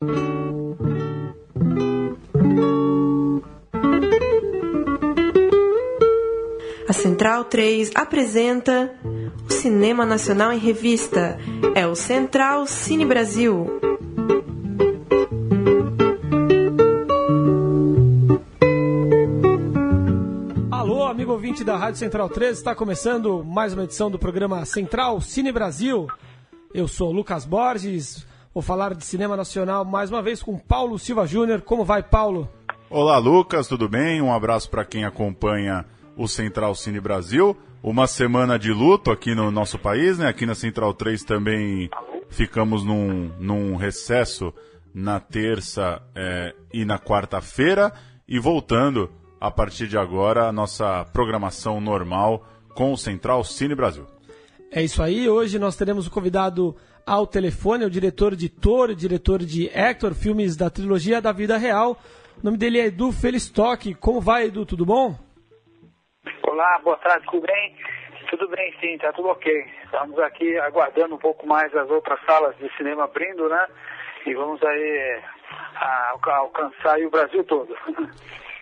A Central 3 apresenta o Cinema Nacional em Revista. É o Central Cine Brasil. Alô, amigo ouvinte da Rádio Central 3, está começando mais uma edição do programa Central Cine Brasil. Eu sou Lucas Borges, vou falar de cinema nacional mais uma vez com Paulo Silva Júnior. Como vai, Paulo? Olá, Lucas, tudo bem? Um abraço para quem acompanha o Central Cine Brasil. Uma semana de luto aqui no nosso país, né? Aqui na Central 3 também ficamos num, num recesso na terça é, e na quarta-feira e voltando a partir de agora a nossa programação normal com o Central Cine Brasil. É isso aí. Hoje nós teremos o convidado ao telefone, o diretor de Thor, diretor de Hector, filmes da trilogia da vida real. O nome dele é Edu Felistock. Como vai, Edu? Tudo bom? Olá, boa tarde, tudo bem? Tudo bem, sim, tá tudo ok. Estamos aqui aguardando um pouco mais as outras salas de cinema abrindo, né? E vamos aí a, alcançar o Brasil todo.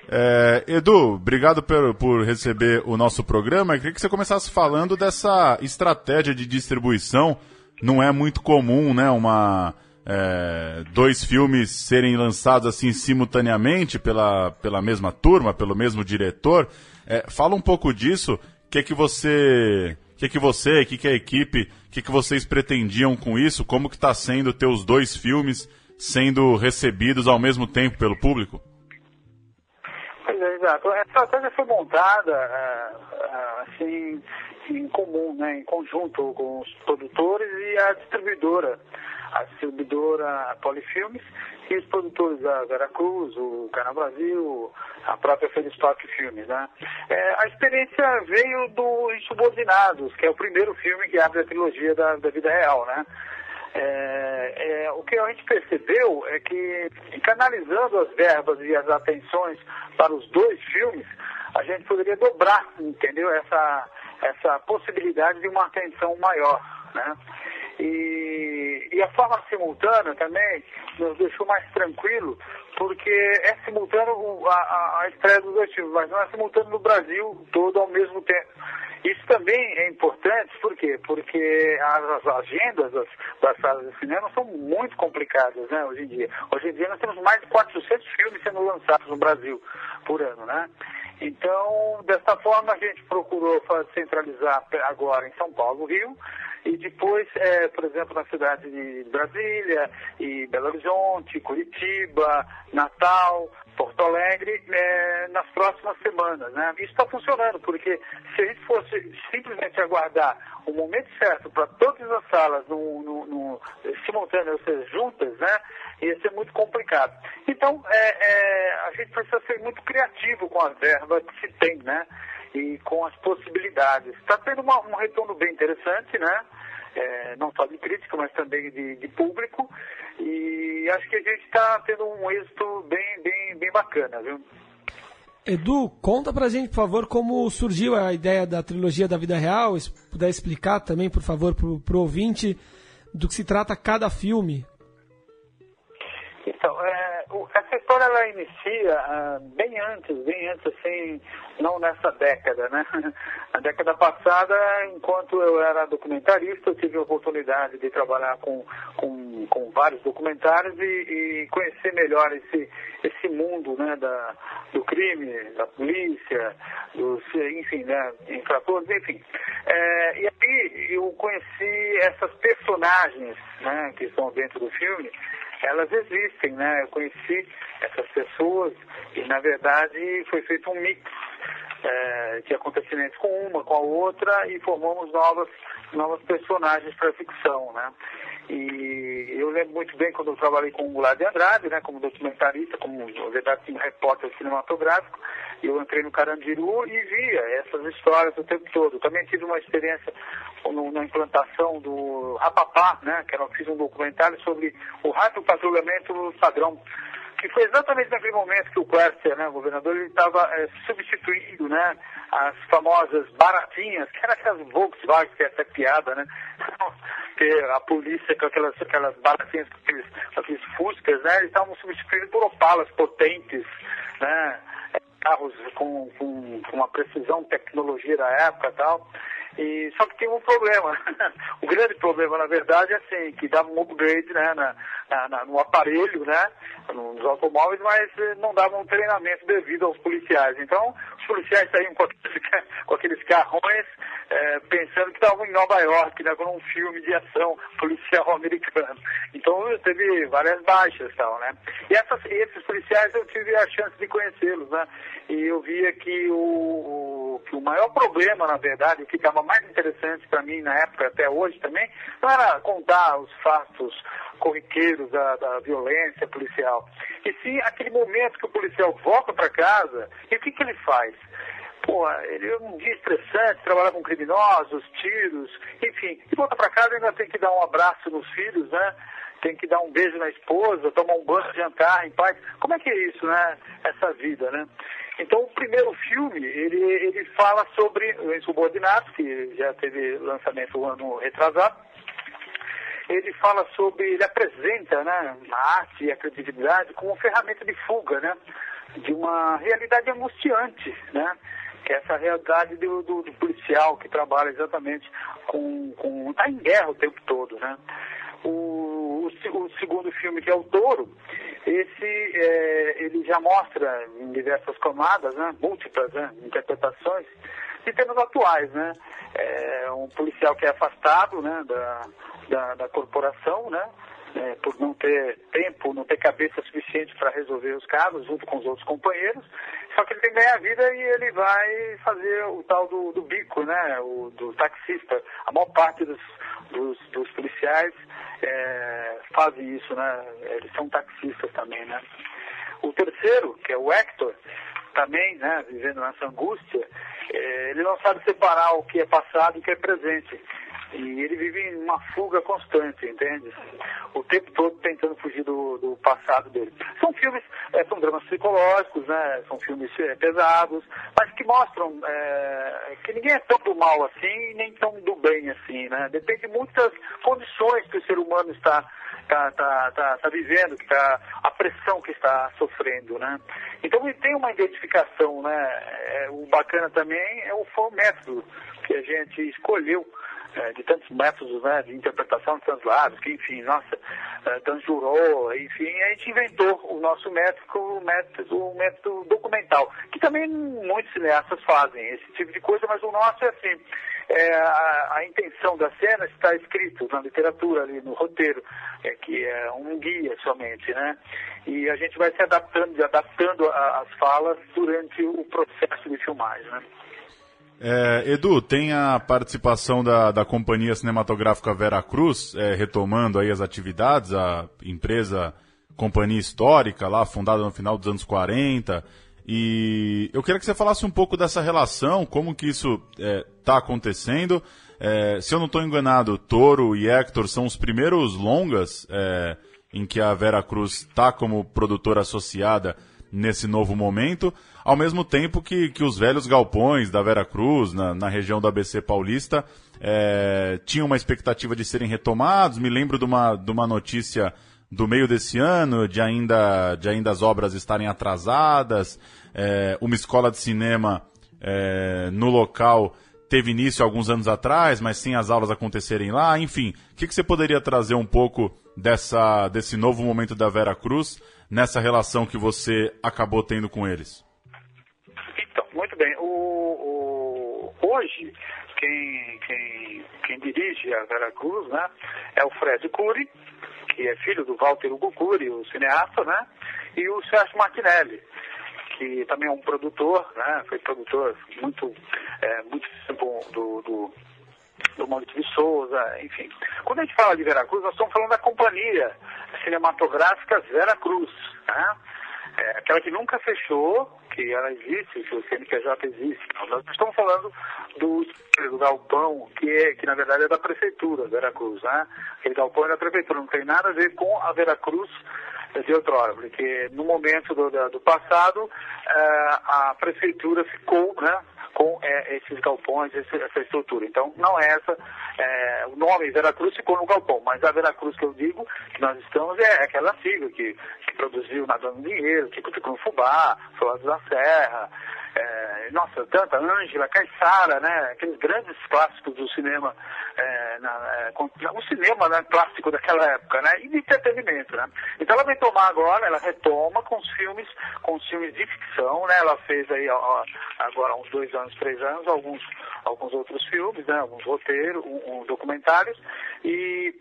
É, Edu, obrigado por, por receber o nosso programa. Eu queria que você começasse falando dessa estratégia de distribuição. Não é muito comum, né? Uma, é, dois filmes serem lançados assim simultaneamente pela, pela mesma turma, pelo mesmo diretor. É, fala um pouco disso. O que é que você, que é que você, que que a equipe, o que que vocês pretendiam com isso? Como que está sendo ter os dois filmes sendo recebidos ao mesmo tempo pelo público? Pois é, exato. A estratégia foi montada é, é, assim em comum, né, em conjunto com os produtores e a distribuidora, a distribuidora Polifilmes e os produtores da Veracruz, o Canal Brasil, a própria Felistock Filmes. Né? É, a experiência veio do Insubordinados, que é o primeiro filme que abre a trilogia da, da vida real. Né? É, é, o que a gente percebeu é que, canalizando as verbas e as atenções para os dois filmes, a gente poderia dobrar, entendeu? Essa, essa possibilidade de uma atenção maior. Né? E, e a forma simultânea também nos deixou mais tranquilo, porque é simultâneo a, a, a estreia dos filmes, mas não é simultâneo no Brasil todo ao mesmo tempo. Isso também é importante, por quê? Porque as, agendas das, das, salas de cinema são muito complicadas, né, hoje em dia. Hoje em dia nós temos mais de 400 filmes sendo lançados no Brasil por ano, né? Então, dessa forma, a gente procurou centralizar agora em São Paulo, Rio, e depois, é, por exemplo, na cidade de Brasília, e Belo Horizonte, Curitiba, Natal, Porto Alegre, é, nas próximas semanas. Né? Isso está funcionando, porque se a gente fosse simplesmente aguardar o momento certo para todas as salas no, no, no, simultâneo, ou seja, juntas, né? ia ser muito complicado. Então, é, é, a gente precisa ser muito criativo com as verbas que se tem, né? E com as possibilidades. Está tendo uma, um retorno bem interessante, né? É, não só de crítica, mas também de, de público. E acho que a gente está tendo um êxito bem, bem, bem bacana, viu? Edu, conta pra gente, por favor, como surgiu a ideia da trilogia da vida real. Se puder explicar também, por favor, pro, pro ouvinte do que se trata cada filme. Então, é, essa história ela inicia uh, bem antes, bem antes assim, não nessa década, né? Na década passada, enquanto eu era documentarista, eu tive a oportunidade de trabalhar com, com, com vários documentários e, e, conhecer melhor esse, esse mundo né, da, do crime, da polícia, dos, enfim, né, infratores, enfim. É, e aí eu conheci essas personagens né, que estão dentro do filme, elas existem, né? Eu conheci essas pessoas e, na verdade, foi feito um mix é, de acontecimentos com uma, com a outra e formamos novas, novas personagens para a ficção, né? E eu lembro muito bem quando eu trabalhei com o Goulart de Andrade, né, como documentarista, como, verdade, um repórter cinematográfico, eu entrei no Carandiru e via essas histórias o tempo todo. Também tive uma experiência no, na implantação do Rapapá, né, que eu fiz um documentário sobre o rápido patrulhamento padrão, que foi exatamente naquele momento que o Quercia, né, o governador, ele estava é, substituindo, né, as famosas baratinhas, que eram aquelas Volkswagen, que é essa piada, né, que a polícia com aquelas, aquelas baratinhas, com aqueles, aqueles fuscas, né, eles estavam substituindo por opalas potentes, né, carros com, com, com uma precisão, tecnologia da época e tal, e, só que tem um problema. o grande problema, na verdade, é assim, que dava um upgrade né, na, na, no aparelho, né, nos automóveis, mas eh, não dava um treinamento devido aos policiais. Então, os policiais saíam com aqueles, com aqueles carrões é, pensando que estavam em Nova York, né, com um filme de ação policial americano. Então, teve várias baixas tal, né. E esses policiais eu tive a chance de conhecê-los, né, e eu via que o, o, que o maior problema, na verdade, o que estava mais interessante para mim na época, até hoje também, não era contar os fatos corriqueiros da, da violência policial, e sim aquele momento que o policial volta para casa e o que, que ele faz? Pô, ele é um dia estressante, trabalhar com criminosos, tiros, enfim, e volta para casa e ainda tem que dar um abraço nos filhos, né? Tem que dar um beijo na esposa, tomar um banho, jantar em paz. Como é que é isso, né? Essa vida, né? Então, o primeiro filme, ele, ele fala sobre o Insubordinato, que já teve lançamento um ano retrasado. Ele fala sobre, ele apresenta né, a arte e a criatividade como ferramenta de fuga, né? De uma realidade angustiante, né? que é essa realidade do, do, do, policial que trabalha exatamente com, com. está em guerra o tempo todo, né? O, o, o, segundo filme, que é o Touro, esse é, ele já mostra em diversas camadas, né, múltiplas né, interpretações de temas atuais, né? É um policial que é afastado né, da, da, da corporação, né? É, por não ter tempo, não ter cabeça suficiente para resolver os casos junto com os outros companheiros, só que ele tem que ganhar vida e ele vai fazer o tal do, do bico, né? O, do taxista. A maior parte dos, dos, dos policiais é, fazem isso, né? Eles são taxistas também, né? O terceiro, que é o Hector, também, né, vivendo nessa angústia, é, ele não sabe separar o que é passado e o que é presente. E ele vive em uma fuga constante, entende? O tempo todo tentando fugir do, do passado dele. São filmes, é, são dramas psicológicos, né? São filmes é, pesados, mas que mostram é, que ninguém é tão do mal assim nem tão do bem assim, né? Depende muito das condições que o ser humano está está tá, tá, tá vivendo, que tá, a pressão que está sofrendo, né? Então tem uma identificação, né? É, o bacana também é o, foi o método que a gente escolheu é, de tantos métodos né, de interpretação de translados, que enfim, nossa, é, transjurou, enfim, a gente inventou o nosso método, o método, o método documental, que também muitos cineastas fazem esse tipo de coisa, mas o nosso é assim, é, a, a, intenção da cena está escrito na literatura ali, no roteiro, é, que é um guia somente, né? E a gente vai se adaptando, adaptando as falas durante o processo de filmagem, né? É, Edu, tem a participação da, da Companhia Cinematográfica Vera Cruz, é, retomando aí as atividades, a empresa, companhia histórica lá, fundada no final dos anos 40. E eu queria que você falasse um pouco dessa relação, como que isso está é, tá acontecendo. É, se eu não estou enganado, Toro e Hector são os primeiros longas é, em que a Vera Cruz está como produtora associada nesse novo momento, ao mesmo tempo que, que os velhos galpões da Vera Cruz, na, na região do ABC Paulista, é, tinham uma expectativa de serem retomados. Me lembro de uma, de uma notícia do meio desse ano, de ainda, de ainda as obras estarem atrasadas, é, uma escola de cinema é, no local teve início alguns anos atrás, mas sem as aulas acontecerem lá, enfim. O que, que você poderia trazer um pouco dessa, desse novo momento da Vera Cruz nessa relação que você acabou tendo com eles? Então, muito bem. O, o, hoje, quem, quem, quem dirige a Vera Cruz né, é o Fred Cury, que é filho do Walter Hugo Cury, o cineasta, né, e o Sérgio Martinelli, que também é um produtor, né, foi produtor muito, é, muito tempo do, do do Maurício de Souza, enfim. Quando a gente fala de Veracruz, nós estamos falando da companhia cinematográfica Veracruz, né? É, aquela que nunca fechou, que ela existe, que o CNPJ existe. Nós estamos falando do, do galpão, que, é, que na verdade é da prefeitura, Veracruz, né? Aquele galpão é da prefeitura, não tem nada a ver com a Veracruz de outrora, porque no momento do, do passado a prefeitura ficou, né, com é, esses galpões, esse, essa estrutura. Então, não é essa, é, o nome Veracruz ficou no galpão, mas a Veracruz que eu digo, que nós estamos, é aquela sigla que, que produziu Nadando Dinheiro, que ficou no Fubá, Flores da Serra, é, nossa, tanta, Ângela, Caissara, né, aqueles grandes clássicos do cinema, é, na, é, o cinema né, clássico daquela época, né, e de entretenimento, né. Então ela vem tomar agora, ela retoma com os filmes, com os filmes de ficção, né, ela fez aí ó, agora há uns dois anos, três anos, alguns, alguns outros filmes, né, alguns roteiros, um, um documentários, e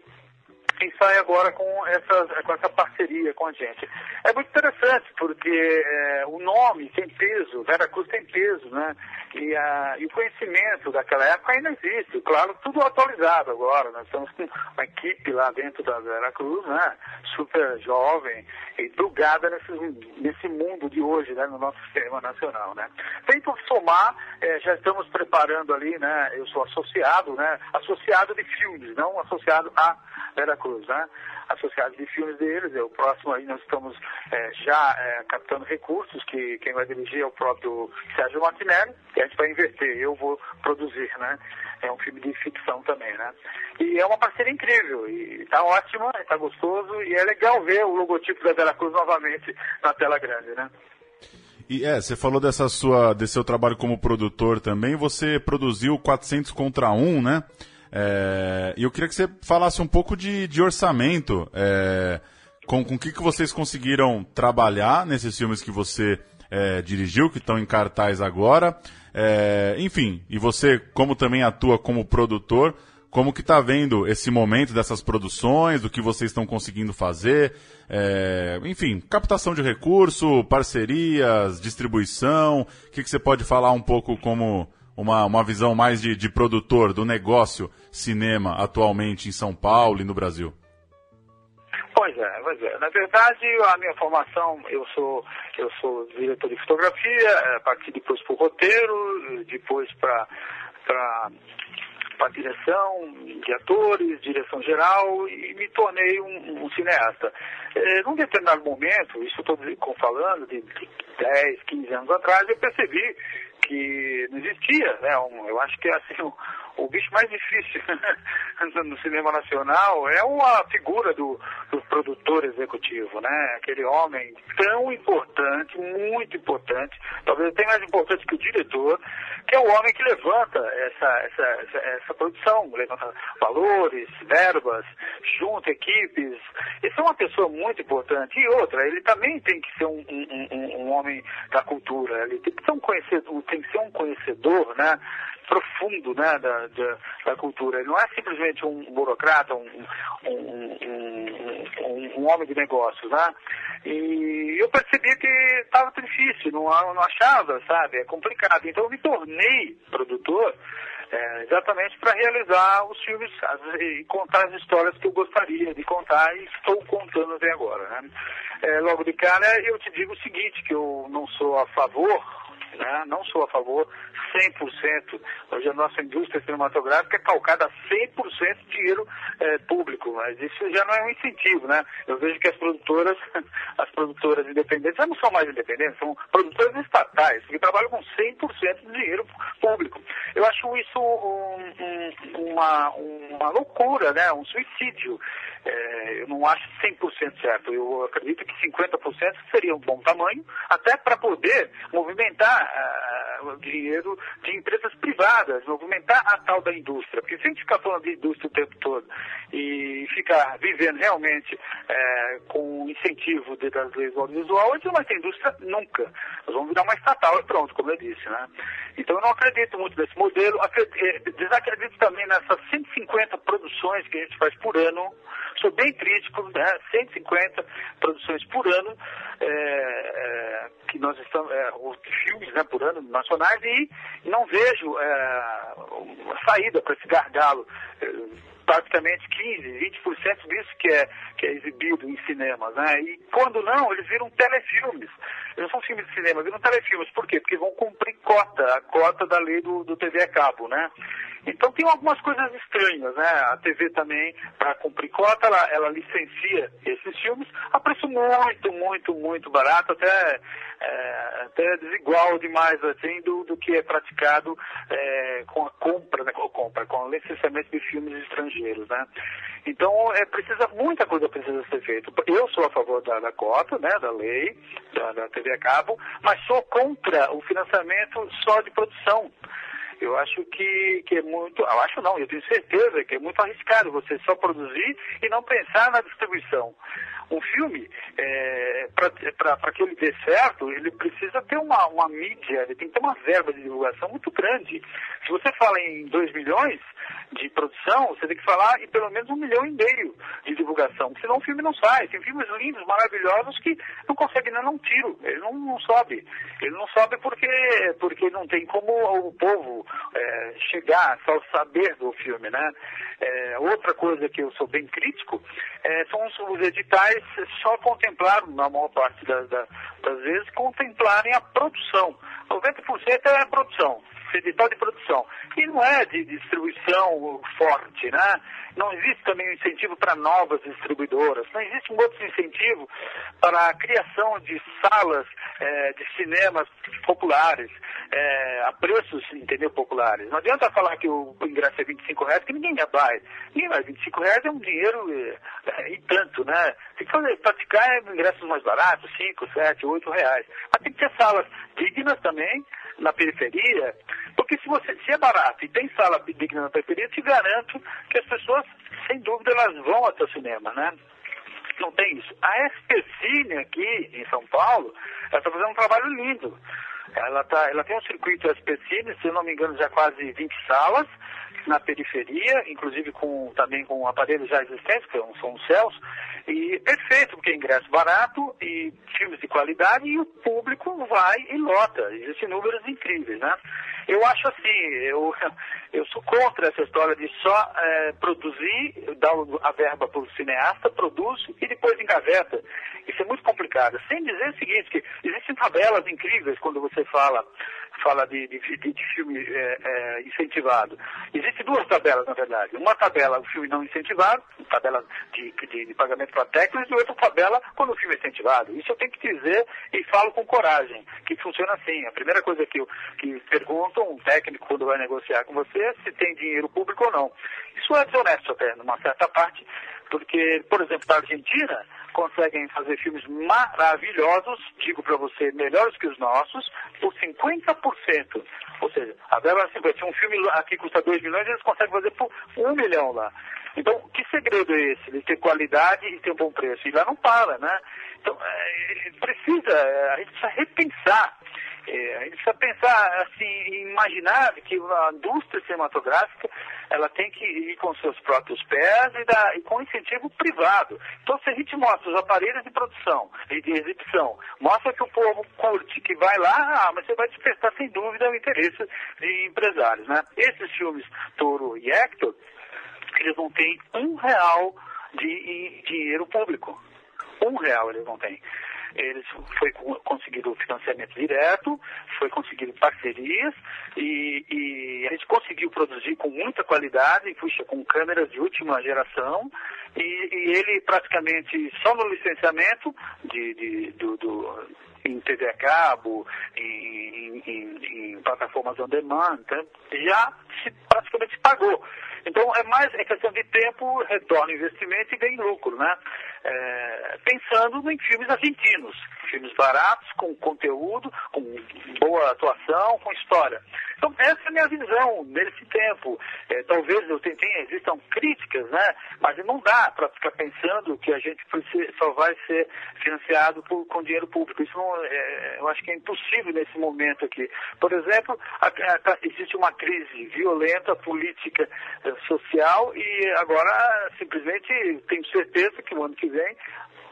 quem sai agora com essa, com essa parceria com a gente. É muito interessante, porque é, o nome tem peso, Vera Cruz tem peso, né? E, a, e o conhecimento daquela época ainda existe, claro, tudo atualizado agora. Nós estamos com uma equipe lá dentro da Vera Cruz, né? Super jovem e drugada nesse, nesse mundo de hoje, né? No nosso sistema nacional, né? Tento somar, é, já estamos preparando ali, né? Eu sou associado, né? Associado de filmes, não associado a Vera Né? Associados de filmes deles, o próximo aí nós estamos é, já é, captando recursos, que quem vai dirigir é o próprio Sérgio Martinelli, que a gente vai inverter, eu vou produzir, né? É um filme de ficção também, né? E é uma parceria incrível, e tá ótima, tá gostoso, e é legal ver o logotipo da Vera Cruz novamente na tela grande, né? E é, você falou dessa sua, desse seu trabalho como produtor também, você produziu 400 contra 1, né? É, eu queria que você falasse um pouco de, de orçamento, é, com o que, que vocês conseguiram trabalhar nesses filmes que você é, dirigiu, que estão em cartaz agora. É, enfim, e você, como também atua como produtor, como que está vendo esse momento dessas produções, o que vocês estão conseguindo fazer, é, enfim, captação de recurso, parcerias, distribuição, o que, que você pode falar um pouco como uma, uma visão mais de, de produtor do negócio cinema atualmente em São Paulo e no Brasil? Pois é, pois é. Na verdade, a minha formação, eu sou, eu sou diretor de fotografia, é, parti depois para o roteiro, depois para para direção de atores, direção geral e me tornei um, um cineasta. É, num determinado momento, isso estou falando de 10, 15 anos atrás, eu percebi que não existia, né? Um, eu acho que é assim, o bicho mais difícil no cinema nacional é uma figura do, do produtor executivo, né? Aquele homem tão importante, muito importante, talvez até mais importante que o diretor, que é o homem que levanta essa, essa, essa, essa produção, levanta valores, verbas, junta equipes. Isso é uma pessoa muito importante. E outra, ele também tem que ser um, um, um, um homem da cultura, ele tem que ser um conhecedor, tem que ser um conhecedor, né? Profundo né, da, da, da, cultura. Ele não é simplesmente um burocrata, um, um, um, um homem de negócios. Né? E eu percebi que estava difícil, não, não achava, sabe? É complicado. Então eu me tornei produtor é, exatamente para realizar os filmes as, e contar as histórias que eu gostaria de contar e estou contando até agora. Né? É, logo de cara, eu te digo o seguinte, que eu não sou a favor né? não sou a favor 100%. Hoje a nossa indústria cinematográfica é calcada a 100% dinheiro é, público, mas isso já não é um incentivo, né? Eu vejo que as produtoras, as produtoras independentes, não são mais independentes, são produtoras estatais, que trabalham com 100% de dinheiro público. Eu acho isso um, um, uma, uma loucura, né? Um suicídio. É, eu não acho 100% certo. Eu acredito que 50% seria um bom tamanho, até para poder movimentar uh, dinheiro de empresas privadas, movimentar a tal da indústria. Porque se a gente ficar falando de indústria o tempo todo e ficar vivendo realmente é, com incentivo de, das leis do audiovisual, a gente não vai ter indústria nunca. Nós vamos virar uma estatal e pronto, como eu disse. Né? Então eu não acredito muito nesse modelo. Acredito, é, desacredito também nessas 150 produções que a gente faz por ano. Sou bem crítico, né? 150 produções por ano, é, é, que nós estamos, é, filmes né, por ano nacionais e não vejo é, saída para esse gargalo. Praticamente 15, 20% disso que é, que é exibido em cinemas, né? E quando não, eles viram telefilmes. Eles não são filmes de cinema, viram telefilmes. Por quê? Porque vão cumprir cota, a cota da lei do, do TV a cabo, né? Então tem algumas coisas estranhas, né? A TV também, para cumprir cota, ela, ela licencia esses filmes a preço muito, muito, muito barato, até, é, até desigual demais assim do, do que é praticado é, com a compra, né? com, a compra, com o licenciamento de filmes estrangeiros, né? Então é, precisa, muita coisa precisa ser feita. Eu sou a favor da, da cota, né? Da lei, da, da TV a cabo, mas sou contra o financiamento só de produção. Eu acho que, que é muito, eu acho não, eu tenho certeza que é muito arriscado você só produzir e não pensar na distribuição. Um filme, é, para que ele dê certo, ele precisa ter uma, uma mídia, ele tem que ter uma verba de divulgação muito grande. Se você fala em 2 milhões, de produção, você tem que falar em pelo menos um milhão e meio de divulgação, senão o filme não sai. Tem filmes lindos, maravilhosos que não conseguem nem um tiro, ele não, não sobe. Ele não sobe porque, porque não tem como o povo é, chegar, só saber do filme, né? É, outra coisa que eu sou bem crítico é, são os, os, editais só contemplaram, na maior parte das, das vezes, contemplarem a produção. 90% é a produção edital de produção. E não é de distribuição forte, né? Não existe também um incentivo para novas distribuidoras, não existe um outro incentivo para a criação de salas é, de cinemas populares, é, a preços, entendeu, populares. Não adianta falar que o ingresso é 25 reais, que ninguém vai. Ninguém vai. 25 reais é um dinheiro é, e tanto, né? Tem que fazer, praticar ingressos mais baratos, 5, 7, 8 reais. Mas tem que ter salas dignas também, na periferia, porque se você se é barato e tem sala digna na periferia, te garanto que as pessoas, sem dúvida, elas vão até o cinema, né? Não tem isso. A SPCine aqui em São Paulo, ela está fazendo um trabalho lindo. Ela, tá, ela tem um circuito SPCine, se eu não me engano, já quase 20 salas na periferia, inclusive com, também com aparelhos já existentes, que são os céus, e perfeito, porque é ingresso barato e filmes de qualidade e o público vai e lota. Existem números incríveis, né? Eu acho assim, eu, eu sou contra essa história de só é, produzir, dar a verba para o cineasta, produz e depois engaveta. Isso é muito complicado. Sem dizer o seguinte, que existem tabelas incríveis quando você fala fala de, de, de, filme é, é, incentivado. Existem duas tabelas, na verdade. Uma tabela, o filme não incentivado, tabela de, de, de pagamento para técnicos, e outra tabela quando o filme é incentivado. Isso eu tenho que dizer e falo com coragem, que funciona assim. A primeira coisa que, eu, que perguntam um técnico quando vai negociar com você é se tem dinheiro público ou não. Isso é desonesto até, numa certa parte, porque, por exemplo, na Argentina, conseguem fazer filmes maravilhosos, digo para você, melhores que os nossos, por 50%. Ou seja, a verba 50. Se um filme aqui custa 2 milhões, eles conseguem fazer por 1 milhão lá. Então, que segredo é esse? De ter qualidade e ter um bom preço. E lá não para, né? Então, é, precisa, a gente precisa repensar é, a gente precisa pensar, assim, imaginar que a indústria cinematográfica ela tem que ir com seus próprios pés e, dar, e com incentivo privado. Então, se a gente mostra os aparelhos de produção e de exibição, mostra que o povo curte, que vai lá, ah, mas você vai despertar sem dúvida o interesse de empresários, né? Esses filmes Toro e Hector, eles não têm um real de dinheiro público. Um real eles não têm eles foi conseguido financiamento direto, foi conseguido parcerias e, e, a gente conseguiu produzir com muita qualidade, puxa, com câmeras de última geração e, e ele praticamente só no licenciamento de, de do, do, em TV a cabo, em, em, em plataformas on demand, então, já se, praticamente pagou. Então é mais é questão de tempo, retorno investimento e ganho lucro, né? É, pensando em filmes argentinos, filmes baratos, com conteúdo, com boa atuação, com história. Então essa é a minha visão nesse tempo. É, talvez eu tentei, existam críticas, né? Mas não dá para ficar pensando que a gente só vai ser financiado por, com dinheiro público. Isso não, é, eu acho que é impossível nesse momento aqui. Por exemplo, a, a, existe uma crise violenta política social e agora simplesmente tenho certeza que o ano que vem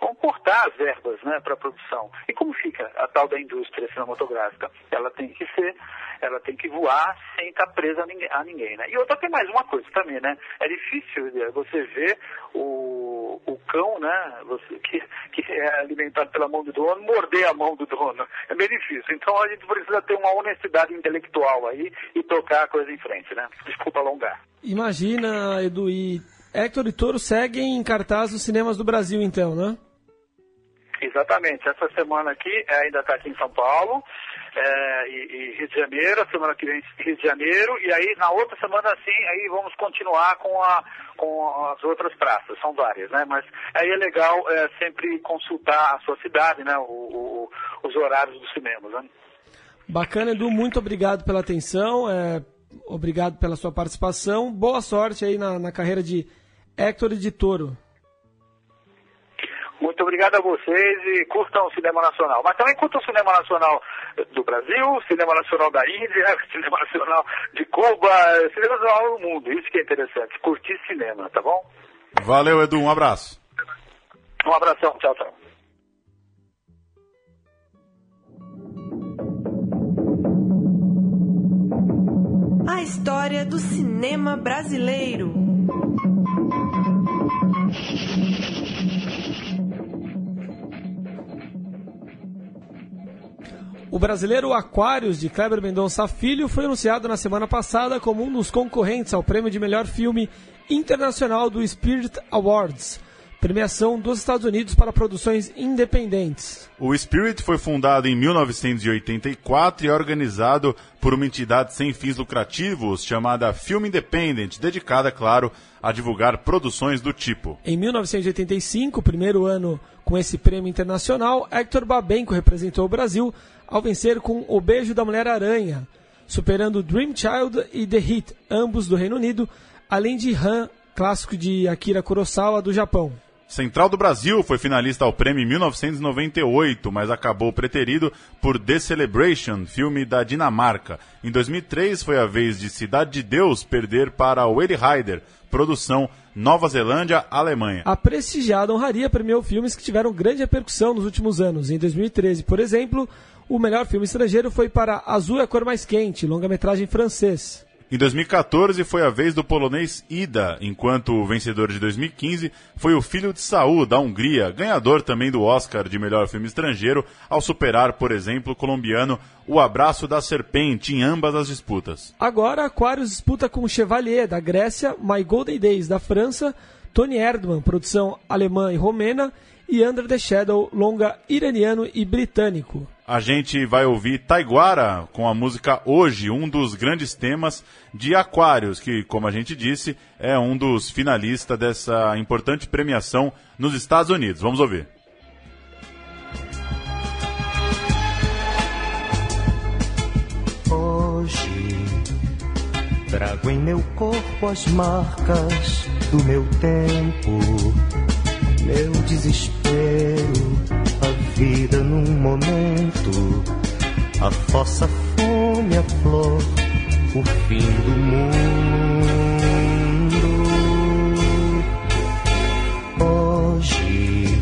vão cortar as verbas né, para a produção. E como fica a tal da indústria cinematográfica? Ela tem que ser, ela tem que voar sem estar presa a ninguém. A ninguém né? E outra tem mais uma coisa também, né? É difícil você ver o, o cão, né, você, que, que é alimentado pela mão do dono, morder a mão do dono. É bem difícil. Então a gente precisa ter uma honestidade intelectual aí e tocar a coisa em frente, né? Desculpa alongar. Imagina, Edu, e Hector e Toro seguem em cartaz nos cinemas do Brasil, então, né? Exatamente. Essa semana aqui ainda está aqui em São Paulo é, e, e, Rio de Janeiro, a semana que vem Rio de Janeiro, e aí na outra semana sim, aí vamos continuar com, a, com as outras praças, são várias, né? Mas aí é legal é, sempre consultar a sua cidade, né? O, o, os horários dos cinemas, né? Bacana, Edu, muito obrigado pela atenção, é, obrigado pela sua participação, boa sorte aí na, na carreira de Hector e de Toro. Muito obrigado a vocês e curtam o cinema nacional. Mas também curtam o cinema nacional do Brasil, cinema nacional da Índia, cinema nacional de Cuba, cinema nacional do mundo. Isso que é interessante, curtir cinema, tá bom? Valeu, Edu, um abraço. Um abração, tchau, tchau. A história do cinema brasileiro. O brasileiro Aquários, de Kleber Mendonça Filho, foi anunciado na semana passada como um dos concorrentes ao prêmio de melhor filme internacional do Spirit Awards, premiação dos Estados Unidos para produções independentes. O Spirit foi fundado em 1984 e é organizado por uma entidade sem fins lucrativos chamada Film Independent, dedicada, claro, a divulgar produções do tipo. Em 1985, primeiro ano com esse prêmio internacional, Hector Babenco representou o Brasil ao vencer com O Beijo da Mulher-Aranha, superando Dream Child e The Hit, ambos do Reino Unido, além de Han, clássico de Akira Kurosawa do Japão. Central do Brasil foi finalista ao prêmio em 1998, mas acabou preterido por The Celebration, filme da Dinamarca. Em 2003 foi a vez de Cidade de Deus perder para Wade Rider, produção Nova Zelândia, Alemanha. A prestigiada honraria premiou filmes que tiveram grande repercussão nos últimos anos. Em 2013, por exemplo, o melhor filme estrangeiro foi para Azul é a Cor Mais Quente, longa-metragem francês. Em 2014 foi a vez do polonês Ida, enquanto o vencedor de 2015 foi o Filho de Saul, da Hungria, ganhador também do Oscar de melhor filme estrangeiro, ao superar, por exemplo, o colombiano O Abraço da Serpente em ambas as disputas. Agora, Aquarius disputa com Chevalier, da Grécia, My Golden Days, da França, Tony Erdmann, produção alemã e romena, e Under the Shadow, longa iraniano e britânico. A gente vai ouvir Taiguara com a música Hoje, um dos grandes temas de Aquários, que, como a gente disse, é um dos finalistas dessa importante premiação nos Estados Unidos. Vamos ouvir. Hoje trago em meu corpo as marcas do meu tempo, meu desespero, a vida num momento, a fossa fome, a flor, o fim do mundo. Hoje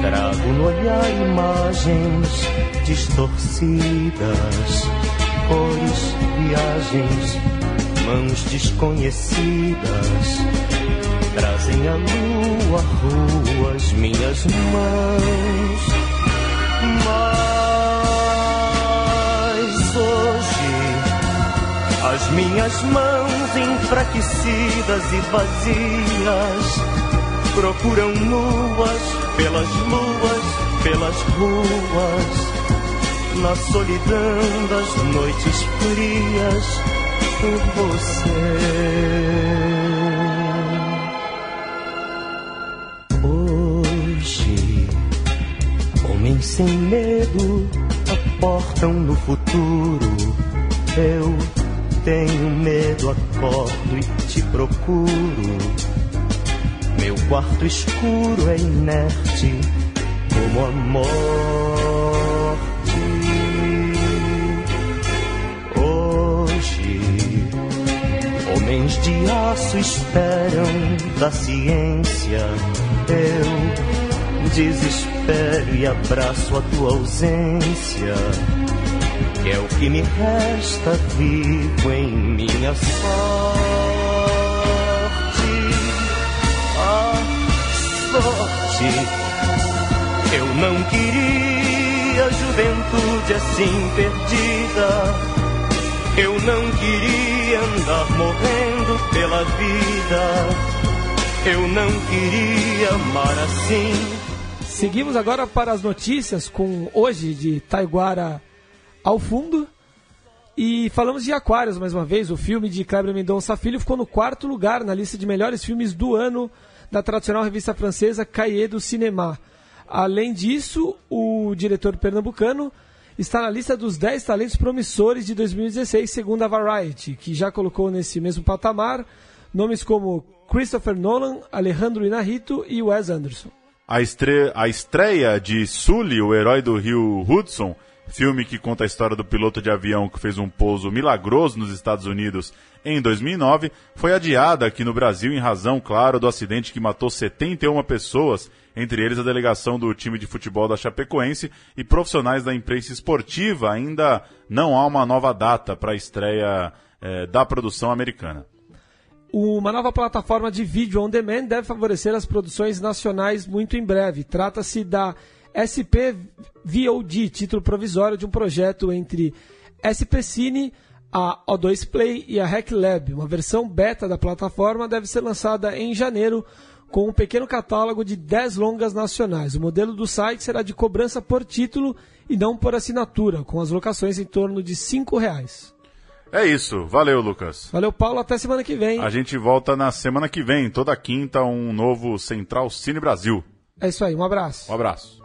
trago no olhar imagens distorcidas, cores, viagens, mãos desconhecidas trazem a lua, ruas, minhas mãos. Mas hoje as minhas mãos enfraquecidas e vazias procuram nuas pelas luas, pelas ruas, na solidão das noites frias por você. Sem medo aportam no futuro. Eu tenho medo, acordo e te procuro. Meu quarto escuro é inerte como a morte. Hoje, homens de aço esperam da ciência. Eu desespero e abraço a tua ausência, que é o que me resta vivo em minha sorte. Ah, sorte, eu não queria juventude assim perdida. Eu não queria andar morrendo pela vida. Eu não queria amar assim. Seguimos agora para as notícias com hoje de Taiguara ao fundo. E falamos de Aquários mais uma vez. O filme de Kleber Mendonça Filho ficou no quarto lugar na lista de melhores filmes do ano da tradicional revista francesa Cahiers do Cinéma. Além disso, o diretor pernambucano está na lista dos 10 talentos promissores de 2016, segundo a Variety, que já colocou nesse mesmo patamar nomes como Christopher Nolan, Alejandro Inarritu e Wes Anderson. A, estre... a estreia de Sully, o herói do rio Hudson, filme que conta a história do piloto de avião que fez um pouso milagroso nos Estados Unidos em 2009, foi adiada aqui no Brasil em razão, claro, do acidente que matou 71 pessoas, entre eles a delegação do time de futebol da Chapecoense e profissionais da imprensa esportiva. Ainda não há uma nova data para a estreia eh, da produção americana. Uma nova plataforma de vídeo on demand deve favorecer as produções nacionais muito em breve. Trata-se da SP VOD, título provisório de um projeto entre SP Cine, a O2 Play e a Hack Lab. Uma versão beta da plataforma deve ser lançada em janeiro com um pequeno catálogo de 10 longas nacionais. O modelo do site será de cobrança por título e não por assinatura, com as locações em torno de R$ 5,00. É isso. Valeu, Lucas. Valeu, Paulo. Até semana que vem. A gente volta na semana que vem, toda quinta, um novo Central Cine Brasil. É isso aí. Um abraço. Um abraço.